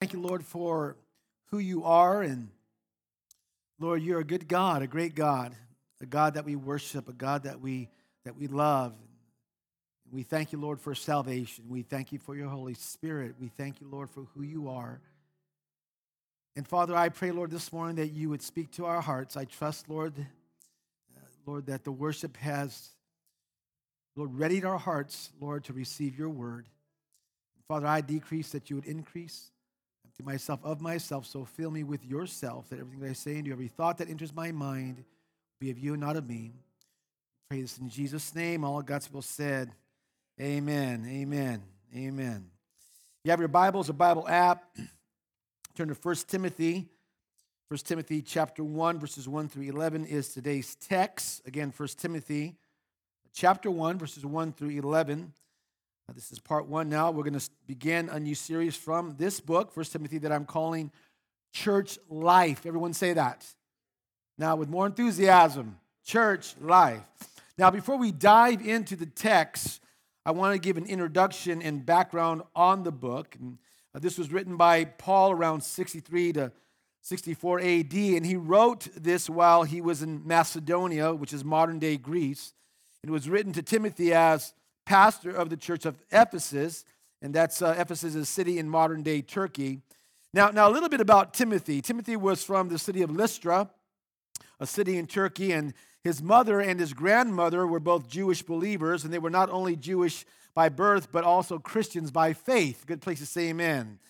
Thank you, Lord, for who you are. And Lord, you're a good God, a great God, a God that we worship, a God that we, that we love. We thank you, Lord, for salvation. We thank you for your Holy Spirit. We thank you, Lord, for who you are. And Father, I pray, Lord, this morning that you would speak to our hearts. I trust, Lord, uh, Lord, that the worship has, Lord, readied our hearts, Lord, to receive your word. Father, I decrease that you would increase. Myself of myself, so fill me with yourself, that everything that I say and do, every thought that enters my mind, be of you and not of me. Pray this in Jesus' name. All God's people said, Amen. Amen. Amen. You have your Bibles, a Bible app. Turn to 1 Timothy. 1 Timothy chapter 1, verses 1 through 11 is today's text. Again, 1 Timothy chapter 1, verses 1 through 11. This is part one now. We're going to begin a new series from this book, 1 Timothy, that I'm calling Church Life. Everyone say that. Now, with more enthusiasm, Church Life. Now, before we dive into the text, I want to give an introduction and background on the book. And, uh, this was written by Paul around 63 to 64 AD, and he wrote this while he was in Macedonia, which is modern day Greece. It was written to Timothy as pastor of the church of Ephesus, and that's uh, Ephesus is a city in modern day Turkey. Now, now, a little bit about Timothy. Timothy was from the city of Lystra, a city in Turkey, and his mother and his grandmother were both Jewish believers, and they were not only Jewish by birth, but also Christians by faith. Good place to say amen.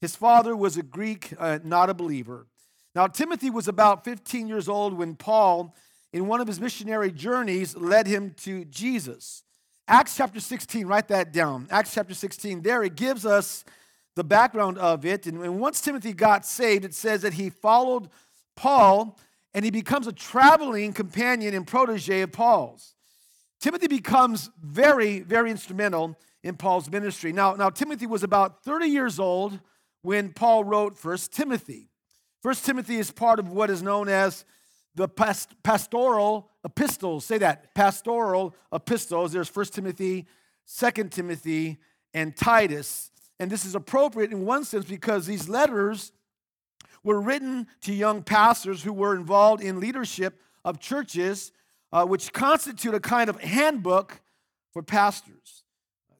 His father was a Greek, uh, not a believer. Now, Timothy was about 15 years old when Paul, in one of his missionary journeys, led him to Jesus. Acts chapter 16, write that down. Acts chapter 16, there it gives us the background of it. And once Timothy got saved, it says that he followed Paul and he becomes a traveling companion and protege of Paul's. Timothy becomes very, very instrumental in Paul's ministry. Now, now Timothy was about 30 years old when Paul wrote First Timothy. First Timothy is part of what is known as the past, pastoral epistles. Say that, pastoral epistles. There's 1 Timothy, 2 Timothy, and Titus. And this is appropriate in one sense because these letters were written to young pastors who were involved in leadership of churches, uh, which constitute a kind of handbook for pastors.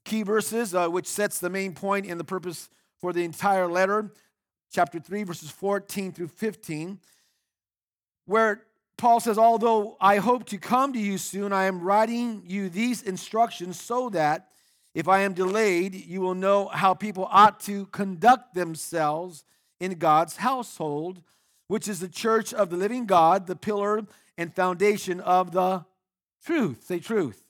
Key verses, uh, which sets the main point and the purpose for the entire letter, chapter 3, verses 14 through 15, where Paul says, Although I hope to come to you soon, I am writing you these instructions so that if I am delayed, you will know how people ought to conduct themselves in God's household, which is the church of the living God, the pillar and foundation of the truth. Say truth.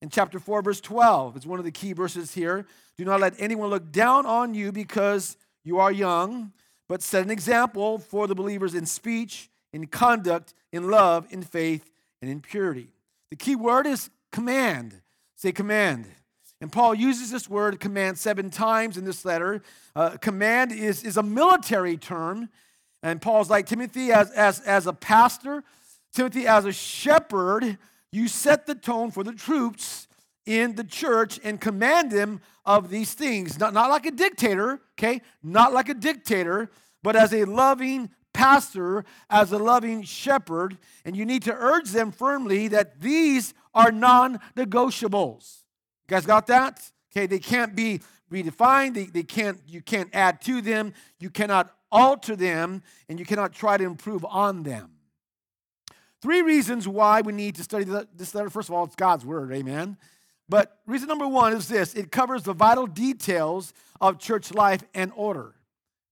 In chapter 4, verse 12, it's one of the key verses here. Do not let anyone look down on you because you are young, but set an example for the believers in speech in conduct, in love, in faith, and in purity. The key word is command. Say command. And Paul uses this word command seven times in this letter. Uh, command is, is a military term. And Paul's like, Timothy, as, as, as a pastor, Timothy, as a shepherd, you set the tone for the troops in the church and command them of these things. Not, not like a dictator, okay? Not like a dictator, but as a loving, pastor, as a loving shepherd, and you need to urge them firmly that these are non negotiables. You guys got that? Okay, they can't be redefined, they, they can't, you can't add to them, you cannot alter them, and you cannot try to improve on them. Three reasons why we need to study this letter. First of all, it's God's word, amen. But reason number one is this it covers the vital details of church life and order.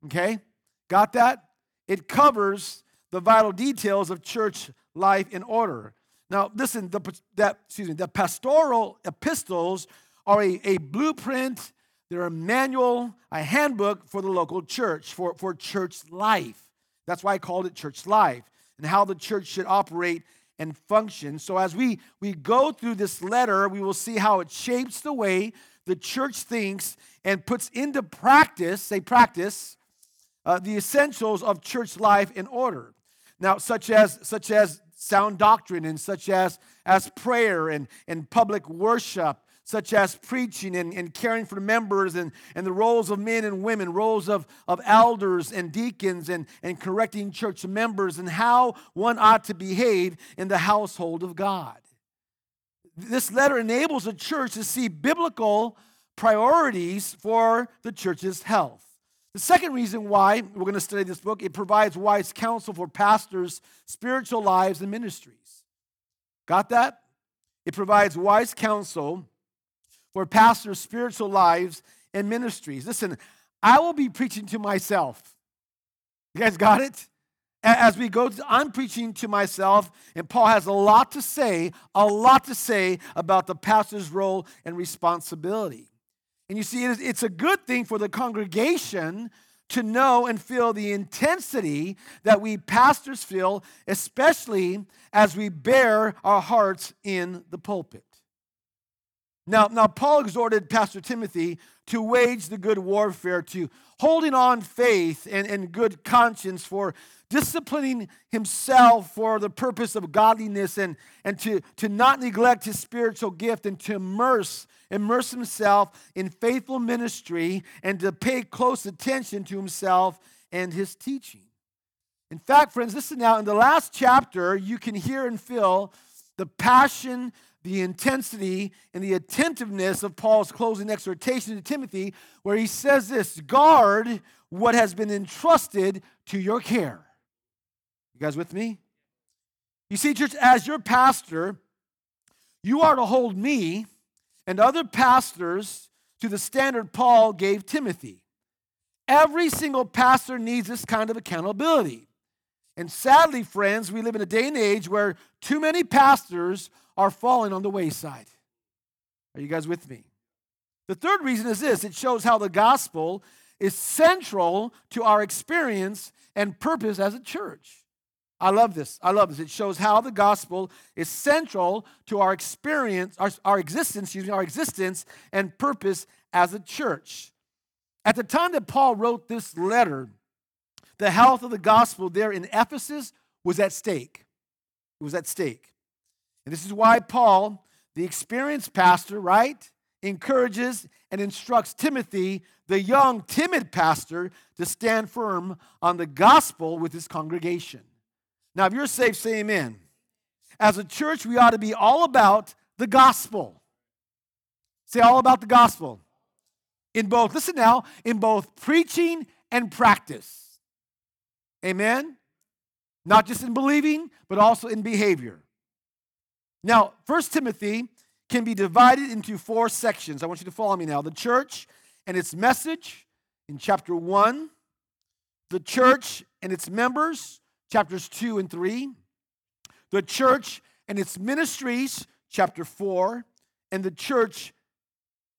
Okay? Got that? It covers the vital details of church life in order. Now, listen, the, that, excuse me, the pastoral epistles are a, a blueprint, they're a manual, a handbook for the local church, for, for church life. That's why I called it church life and how the church should operate and function. So, as we, we go through this letter, we will see how it shapes the way the church thinks and puts into practice, say practice, uh, the essentials of church life in order. Now, such as such as sound doctrine and such as as prayer and, and public worship, such as preaching and, and caring for members and, and the roles of men and women, roles of, of elders and deacons and, and correcting church members, and how one ought to behave in the household of God. This letter enables the church to see biblical priorities for the church's health. The second reason why we're going to study this book, it provides wise counsel for pastors' spiritual lives and ministries. Got that? It provides wise counsel for pastors' spiritual lives and ministries. Listen, I will be preaching to myself. You guys got it? As we go, I'm preaching to myself, and Paul has a lot to say, a lot to say about the pastor's role and responsibility. And you see, it's a good thing for the congregation to know and feel the intensity that we pastors feel, especially as we bear our hearts in the pulpit. Now, now Paul exhorted Pastor Timothy to wage the good warfare, to holding on faith and, and good conscience for disciplining himself for the purpose of godliness and, and to, to not neglect his spiritual gift and to immerse, immerse himself in faithful ministry and to pay close attention to himself and his teaching. In fact, friends, listen now, in the last chapter, you can hear and feel the passion, the intensity and the attentiveness of Paul's closing exhortation to Timothy, where he says this guard what has been entrusted to your care. You guys with me? You see, church, as your pastor, you are to hold me and other pastors to the standard Paul gave Timothy. Every single pastor needs this kind of accountability. And sadly, friends, we live in a day and age where too many pastors are falling on the wayside. Are you guys with me? The third reason is this it shows how the gospel is central to our experience and purpose as a church. I love this. I love this. It shows how the gospel is central to our experience, our, our existence, me, our existence and purpose as a church. At the time that Paul wrote this letter, the health of the gospel there in Ephesus was at stake. It was at stake. And this is why Paul, the experienced pastor, right, encourages and instructs Timothy, the young, timid pastor, to stand firm on the gospel with his congregation. Now, if you're saved, say amen. As a church, we ought to be all about the gospel. Say all about the gospel. In both, listen now, in both preaching and practice. Amen? Not just in believing, but also in behavior. Now, First Timothy can be divided into four sections. I want you to follow me now. The church and its message in chapter 1, the church and its members, chapters 2 and 3, the church and its ministries, chapter 4, and the church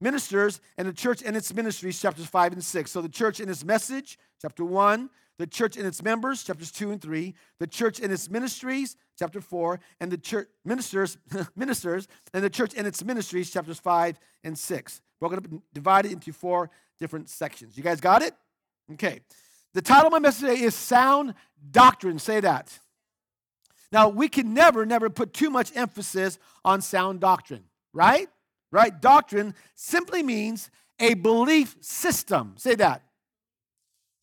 ministers and the church and its ministries, chapters 5 and 6. So the church and its message, chapter 1, the church and its members, chapters 2 and 3, the church and its ministries, chapter 4, and the church ministers, ministers, and the church and its ministries, chapters 5 and 6. Broken up and divided into four different sections. You guys got it? Okay. The title of my message today is Sound Doctrine. Say that. Now, we can never, never put too much emphasis on sound doctrine, right? Right? Doctrine simply means a belief system. Say that.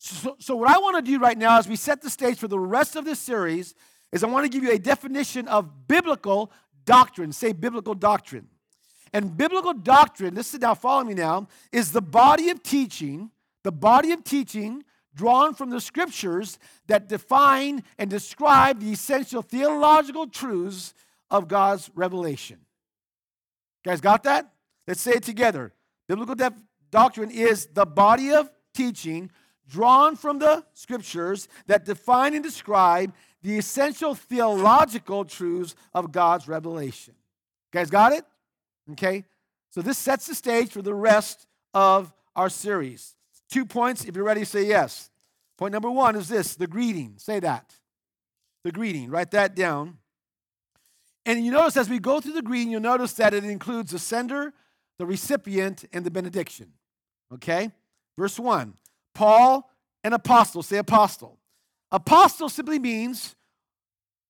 So, so, what I want to do right now as we set the stage for the rest of this series is I want to give you a definition of biblical doctrine. Say biblical doctrine. And biblical doctrine, listen now, follow me now, is the body of teaching, the body of teaching drawn from the scriptures that define and describe the essential theological truths of God's revelation. You guys got that? Let's say it together. Biblical def- doctrine is the body of teaching drawn from the scriptures that define and describe the essential theological truths of God's revelation. You guys got it? Okay. So this sets the stage for the rest of our series. Two points. If you're ready, say yes. Point number one is this the greeting. Say that. The greeting. Write that down. And you notice as we go through the greeting, you'll notice that it includes the sender, the recipient, and the benediction. Okay? Verse 1 Paul, an apostle. Say apostle. Apostle simply means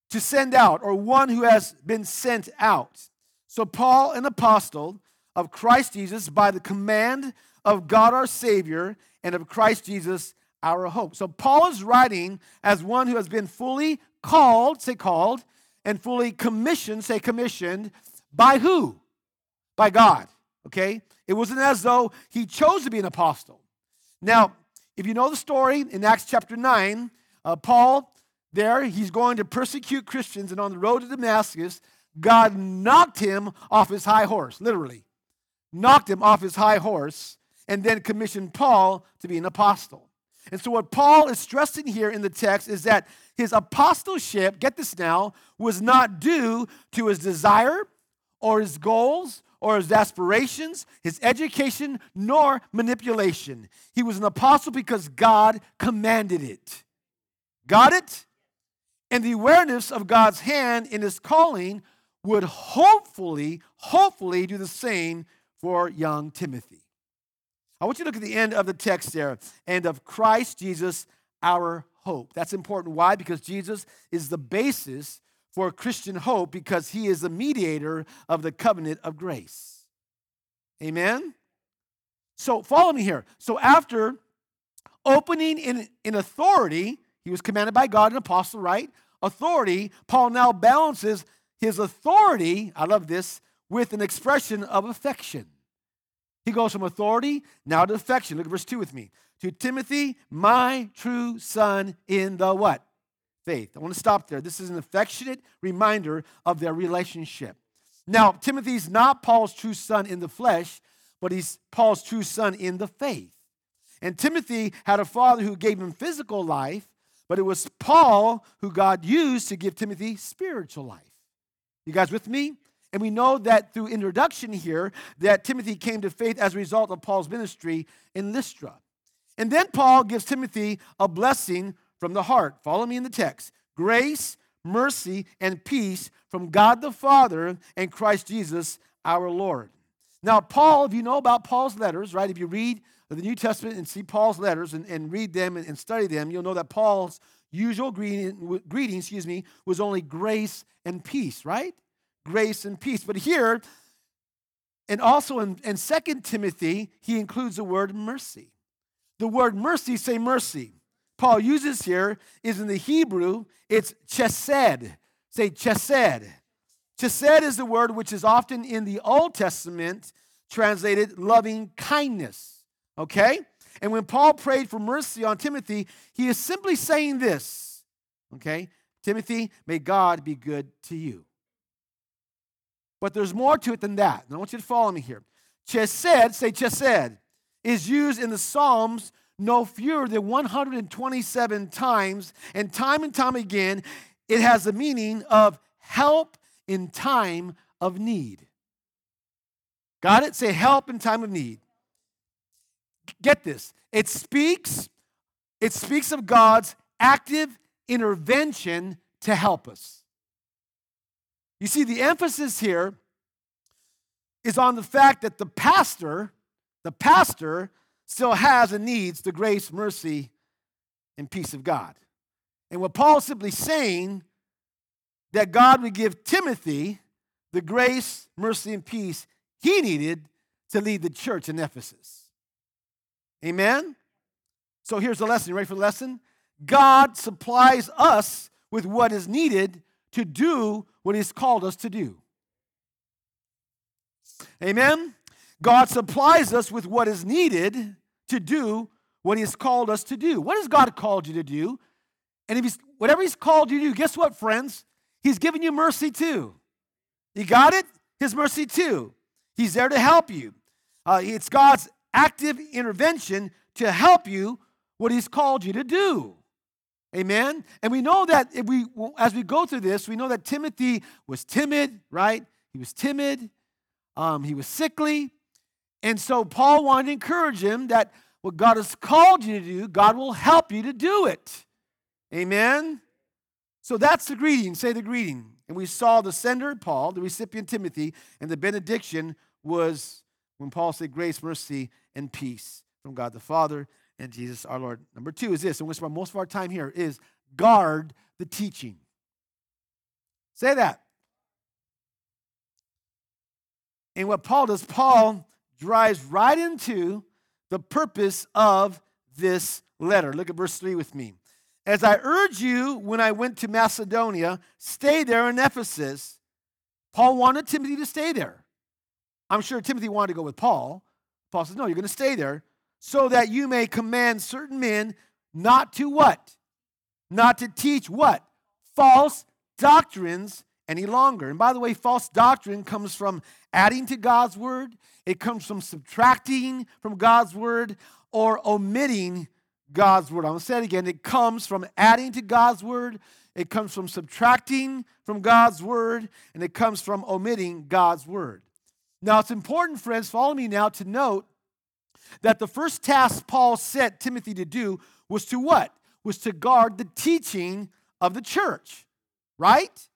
to send out or one who has been sent out. So, Paul, an apostle, of Christ Jesus by the command of God our Savior and of Christ Jesus our hope. So Paul is writing as one who has been fully called, say called, and fully commissioned, say commissioned, by who? By God. Okay? It wasn't as though he chose to be an apostle. Now, if you know the story in Acts chapter 9, uh, Paul, there, he's going to persecute Christians, and on the road to Damascus, God knocked him off his high horse, literally. Knocked him off his high horse, and then commissioned Paul to be an apostle. And so, what Paul is stressing here in the text is that his apostleship, get this now, was not due to his desire or his goals or his aspirations, his education, nor manipulation. He was an apostle because God commanded it. Got it? And the awareness of God's hand in his calling would hopefully, hopefully do the same for young Timothy. I want you to look at the end of the text there and of Christ Jesus, our hope. That's important. Why? Because Jesus is the basis for Christian hope because he is the mediator of the covenant of grace. Amen? So follow me here. So after opening in, in authority, he was commanded by God, an apostle, right? Authority, Paul now balances his authority, I love this, with an expression of affection. He goes from authority now to affection. Look at verse 2 with me. To Timothy, my true son in the what? Faith. I want to stop there. This is an affectionate reminder of their relationship. Now, Timothy's not Paul's true son in the flesh, but he's Paul's true son in the faith. And Timothy had a father who gave him physical life, but it was Paul who God used to give Timothy spiritual life. You guys with me? And we know that through introduction here that Timothy came to faith as a result of Paul's ministry in Lystra. And then Paul gives Timothy a blessing from the heart. Follow me in the text. Grace, mercy, and peace from God the Father and Christ Jesus our Lord. Now, Paul, if you know about Paul's letters, right, if you read the New Testament and see Paul's letters and, and read them and, and study them, you'll know that Paul's usual greeting, greeting, excuse me, was only grace and peace, right? grace and peace. But here, and also in, in 2 Timothy, he includes the word mercy. The word mercy, say mercy. Paul uses here is in the Hebrew, it's chesed. Say chesed. Chesed is the word which is often in the Old Testament translated loving kindness. Okay? And when Paul prayed for mercy on Timothy, he is simply saying this. Okay? Timothy, may God be good to you. But there's more to it than that. And I want you to follow me here. Chesed, say chesed, is used in the Psalms no fewer than 127 times. And time and time again, it has the meaning of help in time of need. Got it? Say help in time of need. Get this. It speaks, it speaks of God's active intervention to help us. You see, the emphasis here is on the fact that the pastor, the pastor, still has and needs the grace, mercy, and peace of God. And what Paul's simply saying that God would give Timothy the grace, mercy, and peace he needed to lead the church in Ephesus. Amen? So here's the lesson. You ready for the lesson? God supplies us with what is needed to do what He's called us to do. Amen? God supplies us with what is needed to do what He has called us to do. What has God called you to do? And if He's whatever He's called you to do, guess what, friends? He's given you mercy too. You got it? His mercy too. He's there to help you. Uh, it's God's active intervention to help you what He's called you to do. Amen. And we know that if we, as we go through this, we know that Timothy was timid, right? He was timid. Um, he was sickly. And so Paul wanted to encourage him that what God has called you to do, God will help you to do it. Amen. So that's the greeting. Say the greeting. And we saw the sender, Paul, the recipient, Timothy, and the benediction was when Paul said, Grace, mercy, and peace from God the Father and Jesus our Lord. Number two is this, and we spend most of our time here, is guard the teaching. Say that. And what Paul does, Paul drives right into the purpose of this letter. Look at verse 3 with me. As I urged you when I went to Macedonia, stay there in Ephesus. Paul wanted Timothy to stay there. I'm sure Timothy wanted to go with Paul. Paul says, No, you're going to stay there so that you may command certain men not to what? Not to teach what? False doctrines any longer. And by the way, false doctrine comes from adding to God's word, it comes from subtracting from God's word, or omitting God's word. I'm going to say it again. It comes from adding to God's word, it comes from subtracting from God's word, and it comes from omitting God's word. Now, it's important, friends, follow me now, to note that the first task Paul set Timothy to do was to what? Was to guard the teaching of the church, right?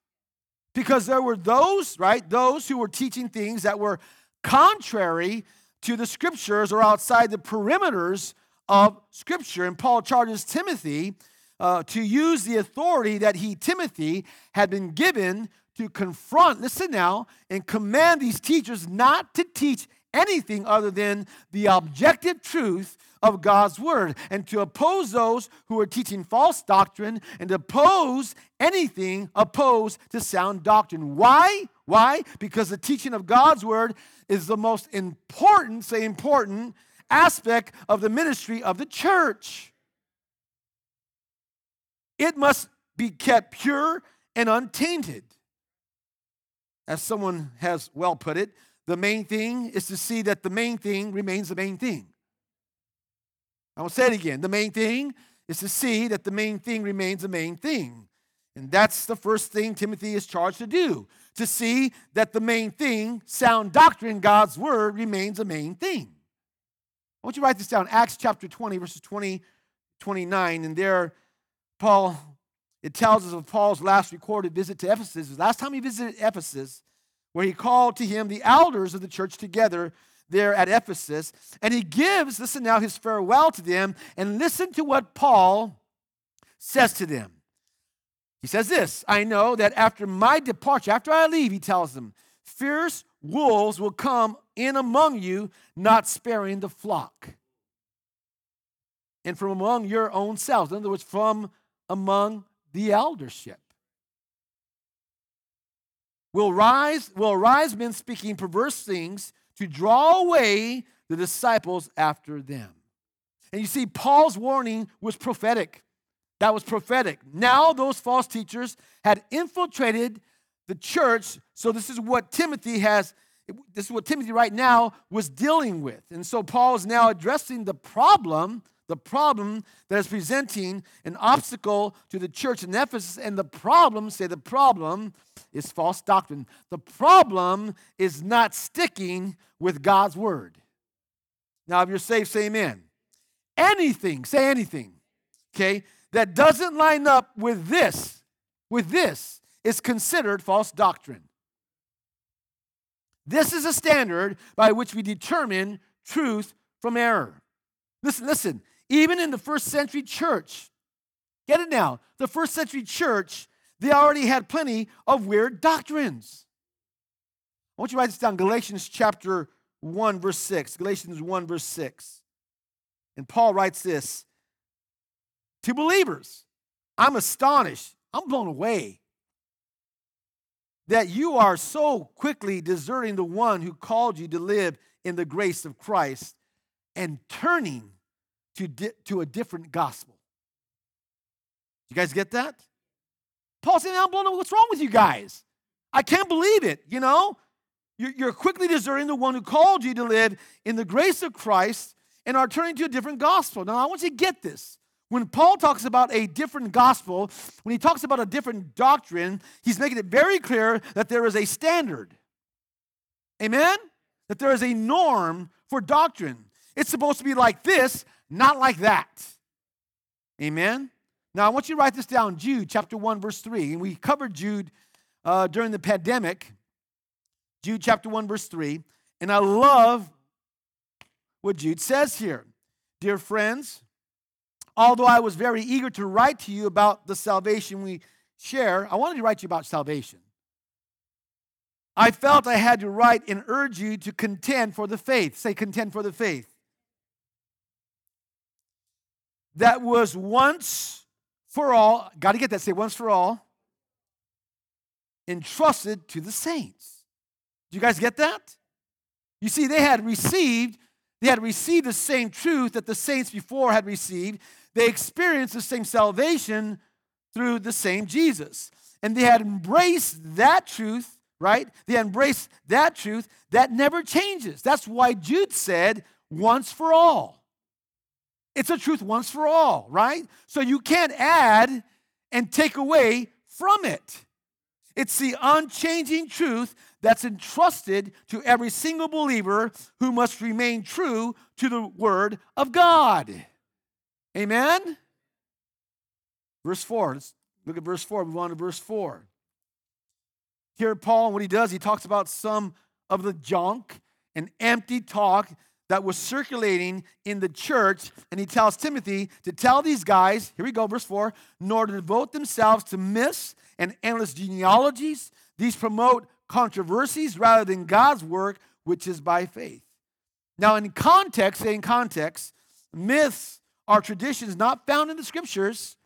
Because there were those, right, those who were teaching things that were contrary to the scriptures or outside the perimeters of scripture. And Paul charges Timothy uh, to use the authority that he, Timothy, had been given to confront, listen now, and command these teachers not to teach anything other than the objective truth of God's word and to oppose those who are teaching false doctrine and oppose anything opposed to sound doctrine. Why? Why? Because the teaching of God's word is the most important, say important, aspect of the ministry of the church. It must be kept pure and untainted. As someone has well put it, the main thing is to see that the main thing remains the main thing. I will say it again. The main thing is to see that the main thing remains the main thing. And that's the first thing Timothy is charged to do to see that the main thing, sound doctrine, God's word, remains the main thing. I want you to write this down Acts chapter 20, verses 20, 29. And there, Paul, it tells us of Paul's last recorded visit to Ephesus. The last time he visited Ephesus, where he called to him the elders of the church together there at Ephesus. And he gives, listen now, his farewell to them. And listen to what Paul says to them. He says this I know that after my departure, after I leave, he tells them, fierce wolves will come in among you, not sparing the flock. And from among your own selves, in other words, from among the eldership will rise, will rise men speaking perverse things to draw away the disciples after them. And you see, Paul's warning was prophetic. That was prophetic. Now, those false teachers had infiltrated the church. So, this is what Timothy has, this is what Timothy right now was dealing with. And so, Paul is now addressing the problem the problem that is presenting an obstacle to the church in Ephesus. And the problem, say the problem, is false doctrine. The problem is not sticking with God's word. Now, if you're saved, say amen. Anything, say anything, okay, that doesn't line up with this, with this, is considered false doctrine. This is a standard by which we determine truth from error. Listen, listen, even in the first century church, get it now, the first century church, they already had plenty of weird doctrines. I want you to write this down Galatians chapter 1, verse 6. Galatians 1, verse 6. And Paul writes this to believers I'm astonished, I'm blown away that you are so quickly deserting the one who called you to live in the grace of Christ and turning to, di- to a different gospel. You guys get that? Paul saying, I'm blown away. What's wrong with you guys? I can't believe it, you know? You're quickly deserting the one who called you to live in the grace of Christ and are turning to a different gospel. Now, I want you to get this. When Paul talks about a different gospel, when he talks about a different doctrine, he's making it very clear that there is a standard. Amen? That there is a norm for doctrine. It's supposed to be like this, not like that. Amen? Now, I want you to write this down Jude chapter 1, verse 3. And we covered Jude uh, during the pandemic. Jude chapter 1, verse 3. And I love what Jude says here. Dear friends, although I was very eager to write to you about the salvation we share, I wanted to write to you about salvation. I felt I had to write and urge you to contend for the faith. Say, contend for the faith. That was once for all, got to get that, say once for all, entrusted to the saints. Do you guys get that? You see, they had received, they had received the same truth that the saints before had received. They experienced the same salvation through the same Jesus. And they had embraced that truth, right? They embraced that truth that never changes. That's why Jude said, once for all. It's a truth once for all, right? So you can't add and take away from it. It's the unchanging truth that's entrusted to every single believer who must remain true to the Word of God. Amen? Verse 4. Let's look at verse 4. Move on to verse 4. Here, Paul, what he does, he talks about some of the junk and empty talk that was circulating in the church. And he tells Timothy to tell these guys, here we go, verse 4, nor to devote themselves to myths and endless genealogies. These promote controversies rather than God's work, which is by faith. Now, in context, in context, myths are traditions not found in the scriptures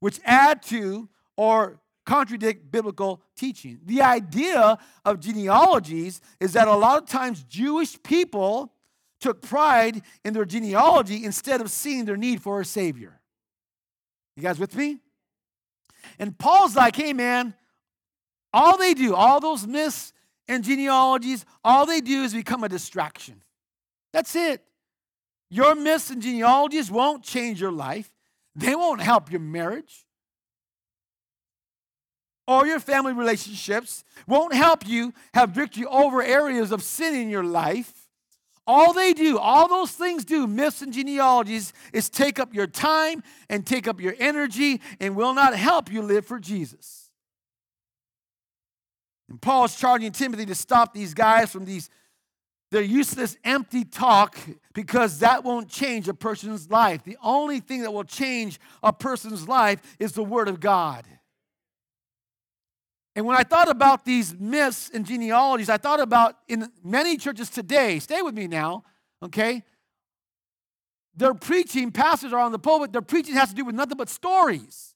which add to or contradict biblical teaching. The idea of genealogies is that a lot of times Jewish people took pride in their genealogy instead of seeing their need for a Savior. You guys with me? And Paul's like, hey, man, all they do, all those myths and genealogies, all they do is become a distraction. That's it. Your myths and genealogies won't change your life, they won't help your marriage or your family relationships, won't help you have victory over areas of sin in your life. All they do, all those things do, myths and genealogies, is take up your time and take up your energy and will not help you live for Jesus. And Paul's charging Timothy to stop these guys from these their useless, empty talk because that won't change a person's life. The only thing that will change a person's life is the Word of God. And when I thought about these myths and genealogies, I thought about in many churches today, stay with me now, okay? Their preaching, pastors are on the pulpit, their preaching has to do with nothing but stories,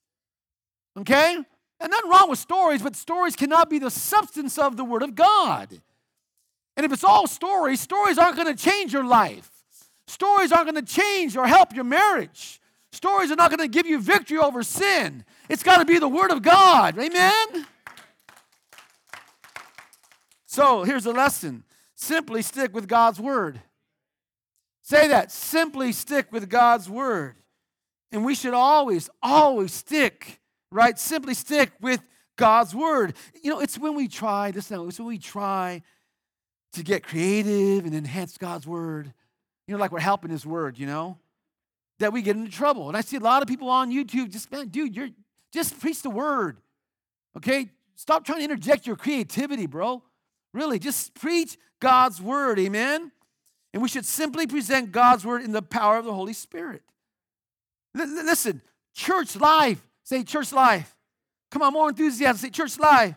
okay? And nothing wrong with stories, but stories cannot be the substance of the Word of God. And if it's all stories, stories aren't going to change your life. Stories aren't going to change or help your marriage. Stories are not going to give you victory over sin. It's got to be the Word of God. Amen? So here's a lesson simply stick with God's word. Say that simply stick with God's word. And we should always, always stick, right? Simply stick with God's word. You know, it's when we try, this now, it's when we try to get creative and enhance God's word, you know, like we're helping His word, you know, that we get into trouble. And I see a lot of people on YouTube just, man, dude, you're just preach the word. Okay? Stop trying to interject your creativity, bro. Really, just preach God's word, amen? And we should simply present God's word in the power of the Holy Spirit. L- listen, church life, say church life. Come on, more enthusiasm, say church life.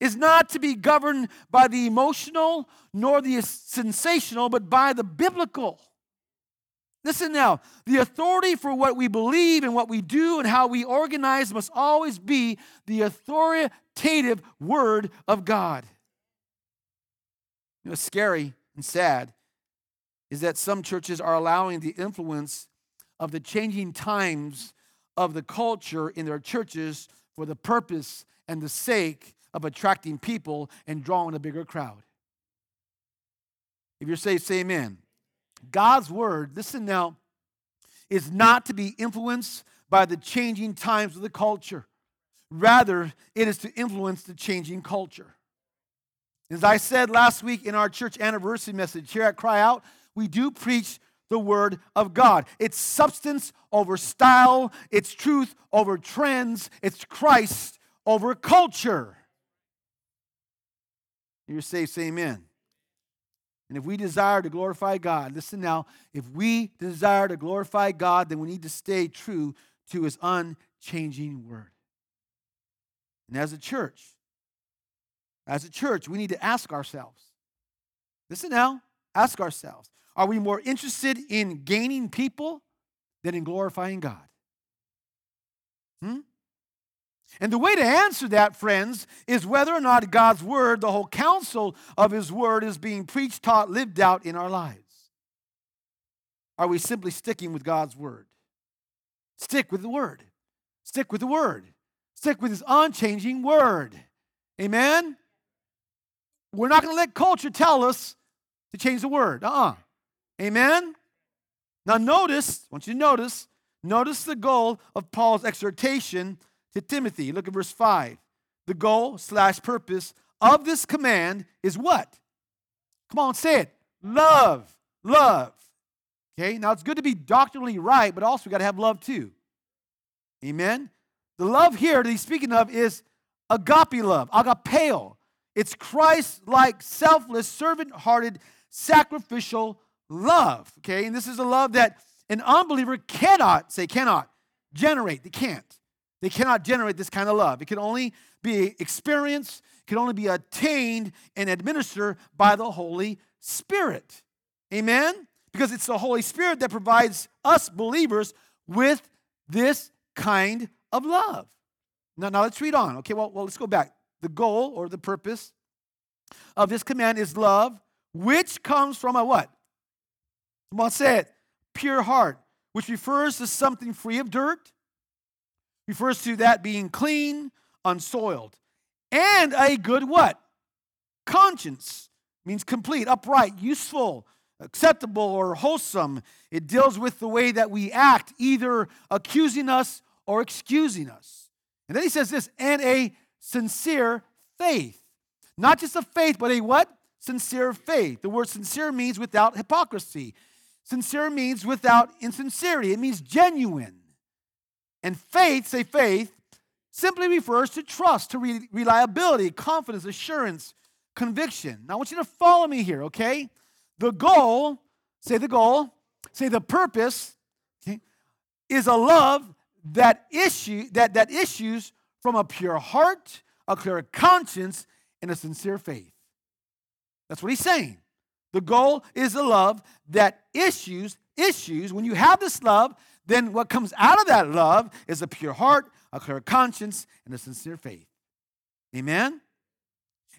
Is not to be governed by the emotional nor the sensational, but by the biblical. Listen now, the authority for what we believe and what we do and how we organize must always be the authoritative word of God. You know, scary and sad is that some churches are allowing the influence of the changing times of the culture in their churches for the purpose and the sake of attracting people and drawing a bigger crowd. If you're saved, say amen. God's word, listen now, is not to be influenced by the changing times of the culture. Rather, it is to influence the changing culture. As I said last week in our church anniversary message here at Cryy Out, we do preach the Word of God. It's substance over style, it's truth over trends, it's Christ over culture. You're saved, say amen. And if we desire to glorify God, listen now, if we desire to glorify God, then we need to stay true to His unchanging Word. And as a church, as a church, we need to ask ourselves listen now, ask ourselves are we more interested in gaining people than in glorifying God? Hmm? And the way to answer that, friends, is whether or not God's word, the whole counsel of his word, is being preached, taught, lived out in our lives. Are we simply sticking with God's word? Stick with the word. Stick with the word. Stick with his unchanging word. Amen? We're not going to let culture tell us to change the word. Uh uh-uh. uh Amen? Now, notice, I want you to notice, notice the goal of Paul's exhortation to Timothy. Look at verse 5. The goal slash purpose of this command is what? Come on, say it. Love. Love. Okay, now it's good to be doctrinally right, but also we got to have love too. Amen. The love here that he's speaking of is agape love, agapeo. It's Christ like, selfless, servant hearted, sacrificial love. Okay, and this is a love that an unbeliever cannot, say, cannot generate. They can't. They cannot generate this kind of love. It can only be experienced, it can only be attained and administered by the Holy Spirit. Amen? Because it's the Holy Spirit that provides us believers with this kind of love. Now, now let's read on. Okay, well, well, let's go back. The goal or the purpose of this command is love, which comes from a what? Come on, say it. Pure heart, which refers to something free of dirt, refers to that being clean, unsoiled, and a good what? Conscience means complete, upright, useful, acceptable, or wholesome. It deals with the way that we act, either accusing us or excusing us. And then he says this, and a sincere faith. Not just a faith, but a what? Sincere faith. The word sincere means without hypocrisy. Sincere means without insincerity. It means genuine. And faith, say faith, simply refers to trust, to re- reliability, confidence, assurance, conviction. Now I want you to follow me here, okay? The goal, say the goal, say the purpose, okay, is a love that issue that, that issues from a pure heart, a clear conscience, and a sincere faith. That's what he's saying. The goal is a love that issues, issues, when you have this love, then what comes out of that love is a pure heart, a clear conscience, and a sincere faith. Amen?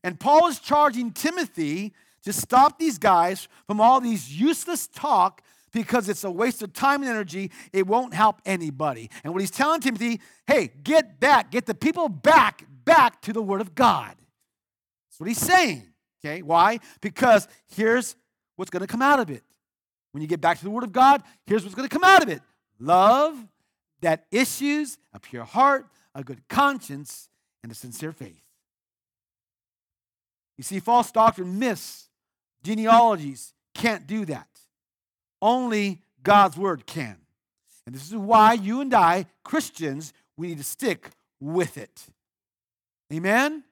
And Paul is charging Timothy to stop these guys from all these useless talk because it's a waste of time and energy. It won't help anybody. And what he's telling Timothy, hey, get back, get the people back, back to the Word of God. That's what he's saying. Okay, why? Because here's what's going to come out of it. When you get back to the Word of God, here's what's going to come out of it love that issues a pure heart, a good conscience, and a sincere faith. You see, false doctrine myths, genealogies can't do that. Only God's word can. And this is why you and I, Christians, we need to stick with it. Amen?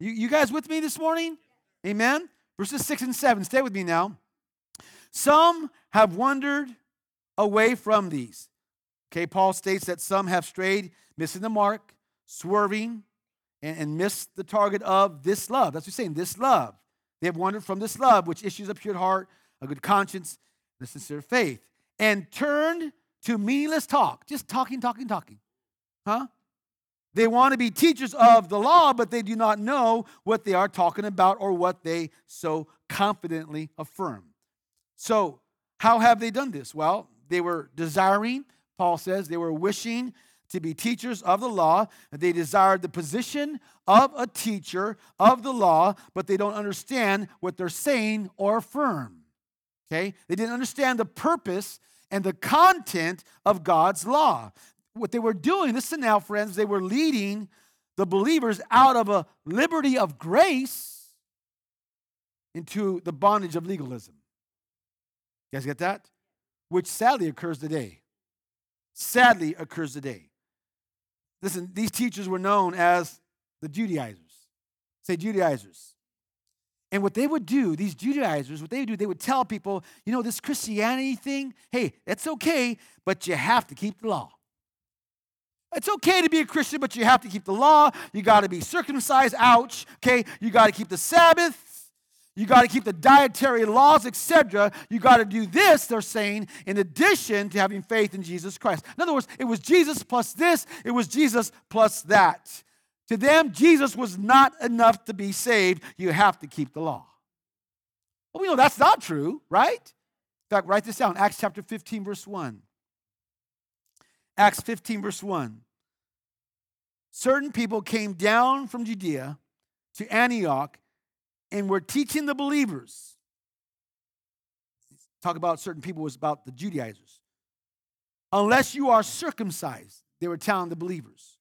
You, you guys with me this morning? Amen? Verses 6 and 7. Stay with me now. Some have wandered away from these. Okay, Paul states that some have strayed, missing the mark, swerving, and, and missed the target of this love. That's what he's saying, this love. They have wandered from this love, which issues a pure heart, a good conscience, a sincere faith, and turned to meaningless talk, just talking, talking, talking. Huh? They want to be teachers of the law, but they do not know what they are talking about or what they so confidently affirm. So, how have they done this? Well, they were desiring, Paul says, they were wishing to be teachers of the law. They desired the position of a teacher of the law, but they don't understand what they're saying or affirm. Okay? They didn't understand the purpose and the content of God's law. What they were doing, listen now, friends, they were leading the believers out of a liberty of grace into the bondage of legalism. You guys get that? Which sadly occurs today. Sadly occurs today. Listen, these teachers were known as the Judaizers. Say Judaizers. And what they would do, these Judaizers, what they would do, they would tell people, you know, this Christianity thing, hey, that's okay, but you have to keep the law. It's okay to be a Christian, but you have to keep the law. You got to be circumcised. Ouch. Okay. You got to keep the Sabbath. You got to keep the dietary laws, etc. You got to do this, they're saying, in addition to having faith in Jesus Christ. In other words, it was Jesus plus this, it was Jesus plus that. To them, Jesus was not enough to be saved. You have to keep the law. Well, we know that's not true, right? In fact, write this down Acts chapter 15, verse 1. Acts 15, verse 1. Certain people came down from Judea to Antioch and were teaching the believers. Talk about certain people was about the Judaizers. Unless you are circumcised, they were telling the believers.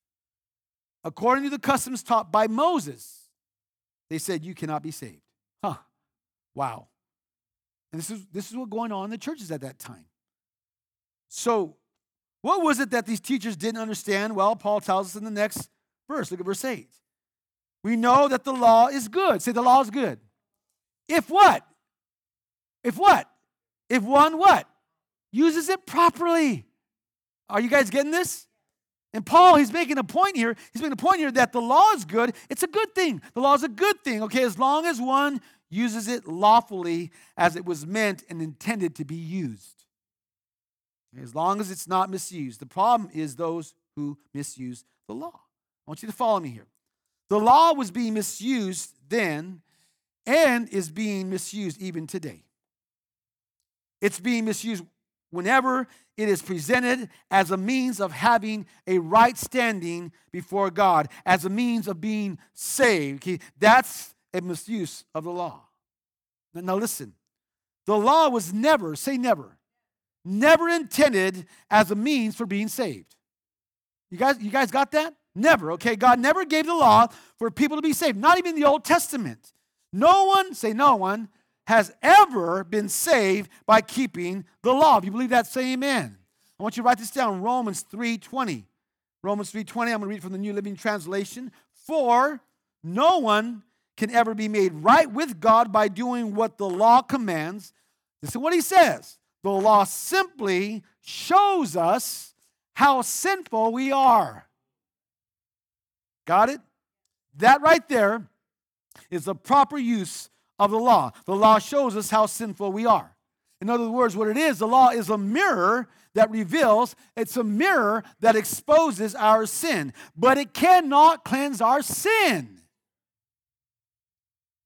According to the customs taught by Moses, they said you cannot be saved. Huh. Wow. And this is this is what going on in the churches at that time. So, what was it that these teachers didn't understand? Well, Paul tells us in the next verse. Look at verse 8. We know that the law is good. Say the law is good. If what? If what? If one what? Uses it properly. Are you guys getting this? And Paul, he's making a point here. He's making a point here that the law is good. It's a good thing. The law is a good thing, okay, as long as one uses it lawfully as it was meant and intended to be used. As long as it's not misused. The problem is those who misuse the law. I want you to follow me here. The law was being misused then and is being misused even today. It's being misused whenever it is presented as a means of having a right standing before God, as a means of being saved. That's a misuse of the law. Now, listen, the law was never, say never, never intended as a means for being saved. You guys, you guys got that? Never, okay? God never gave the law for people to be saved, not even the Old Testament. No one, say no one, has ever been saved by keeping the law. If you believe that, say amen. I want you to write this down, Romans 3.20. Romans 3.20, I'm going to read from the New Living Translation. For no one can ever be made right with God by doing what the law commands. This is what he says. The law simply shows us how sinful we are. Got it? That right there is the proper use of the law. The law shows us how sinful we are. In other words, what it is, the law is a mirror that reveals, it's a mirror that exposes our sin, but it cannot cleanse our sin.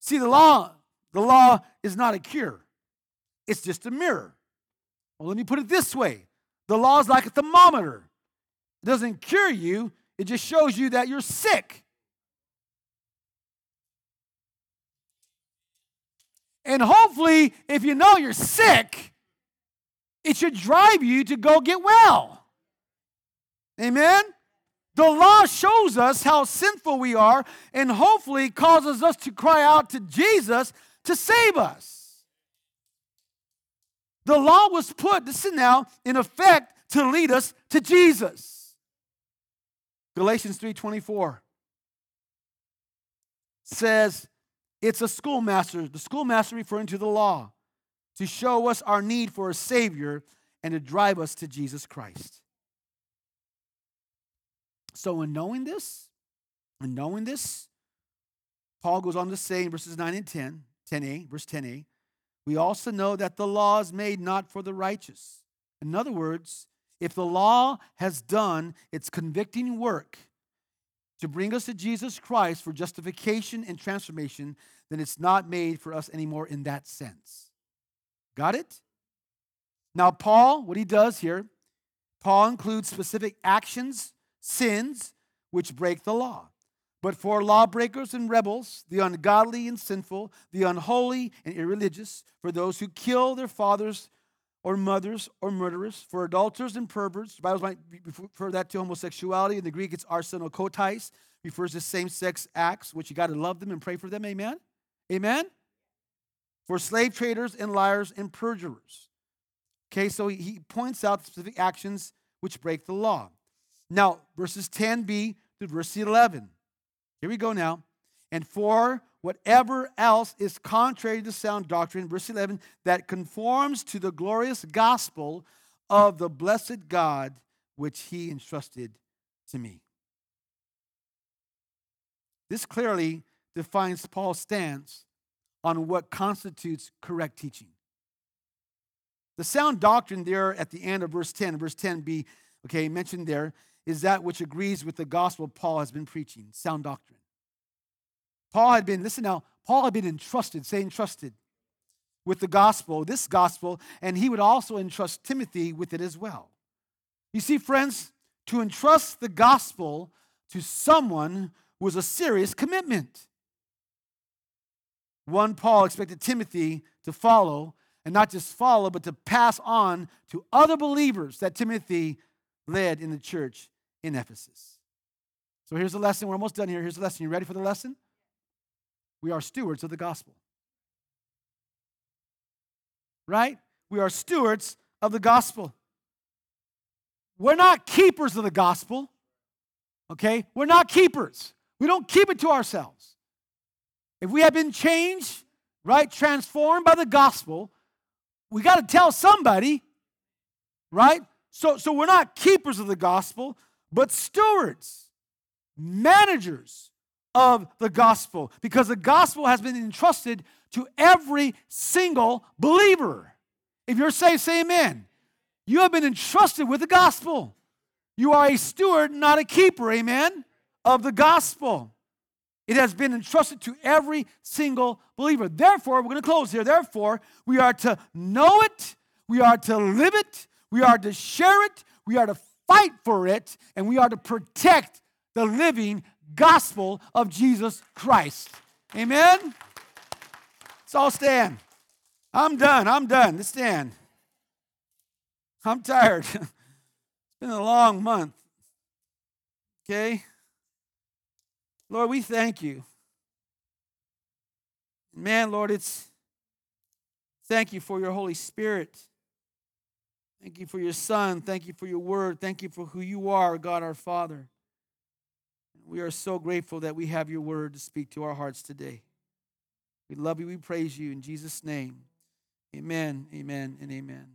See, the law, the law is not a cure. It's just a mirror. Well, let me put it this way. The law is like a thermometer. It doesn't cure you, it just shows you that you're sick. And hopefully, if you know you're sick, it should drive you to go get well. Amen? The law shows us how sinful we are and hopefully causes us to cry out to Jesus to save us. The law was put, listen now, in effect to lead us to Jesus. Galatians 3:24 says it's a schoolmaster, the schoolmaster referring to the law, to show us our need for a savior and to drive us to Jesus Christ. So in knowing this, in knowing this, Paul goes on to say in verses 9 and 10, 10a, verse 10a, we also know that the law is made not for the righteous. In other words, if the law has done its convicting work to bring us to Jesus Christ for justification and transformation, then it's not made for us anymore in that sense. Got it? Now, Paul, what he does here, Paul includes specific actions, sins, which break the law. But for lawbreakers and rebels, the ungodly and sinful, the unholy and irreligious, for those who kill their fathers or mothers or murderers, for adulterers and perverts. The Bible might refer that to homosexuality. In the Greek, it's arsenokoitais, refers to same sex acts, which you got to love them and pray for them. Amen? Amen? For slave traders and liars and perjurers. Okay, so he points out specific actions which break the law. Now, verses 10b to verse 11. Here we go now. And for whatever else is contrary to sound doctrine, verse 11, that conforms to the glorious gospel of the blessed God which he entrusted to me. This clearly defines Paul's stance on what constitutes correct teaching. The sound doctrine there at the end of verse 10, verse 10b, okay, mentioned there, is that which agrees with the gospel Paul has been preaching, sound doctrine. Paul had been, listen now, Paul had been entrusted, say entrusted, with the gospel, this gospel, and he would also entrust Timothy with it as well. You see, friends, to entrust the gospel to someone was a serious commitment. One, Paul expected Timothy to follow, and not just follow, but to pass on to other believers that Timothy led in the church in Ephesus. So here's the lesson. We're almost done here. Here's the lesson. You ready for the lesson? We are stewards of the gospel. Right? We are stewards of the gospel. We're not keepers of the gospel. Okay? We're not keepers. We don't keep it to ourselves. If we have been changed, right, transformed by the gospel, we got to tell somebody, right? So, so we're not keepers of the gospel, but stewards, managers of the gospel, because the gospel has been entrusted to every single believer. If you're saved, say amen. You have been entrusted with the gospel. You are a steward, not a keeper, amen, of the gospel. It has been entrusted to every single believer. Therefore, we're going to close here. Therefore, we are to know it, we are to live it, we are to share it, we are to fight for it, and we are to protect the living gospel of Jesus Christ. Amen? Let's all stand. I'm done. I'm done. Let's stand. I'm tired. it's been a long month. Okay? Lord, we thank you. Man, Lord, it's thank you for your Holy Spirit. Thank you for your Son. Thank you for your word. Thank you for who you are, God our Father. We are so grateful that we have your word to speak to our hearts today. We love you. We praise you in Jesus' name. Amen, amen, and amen.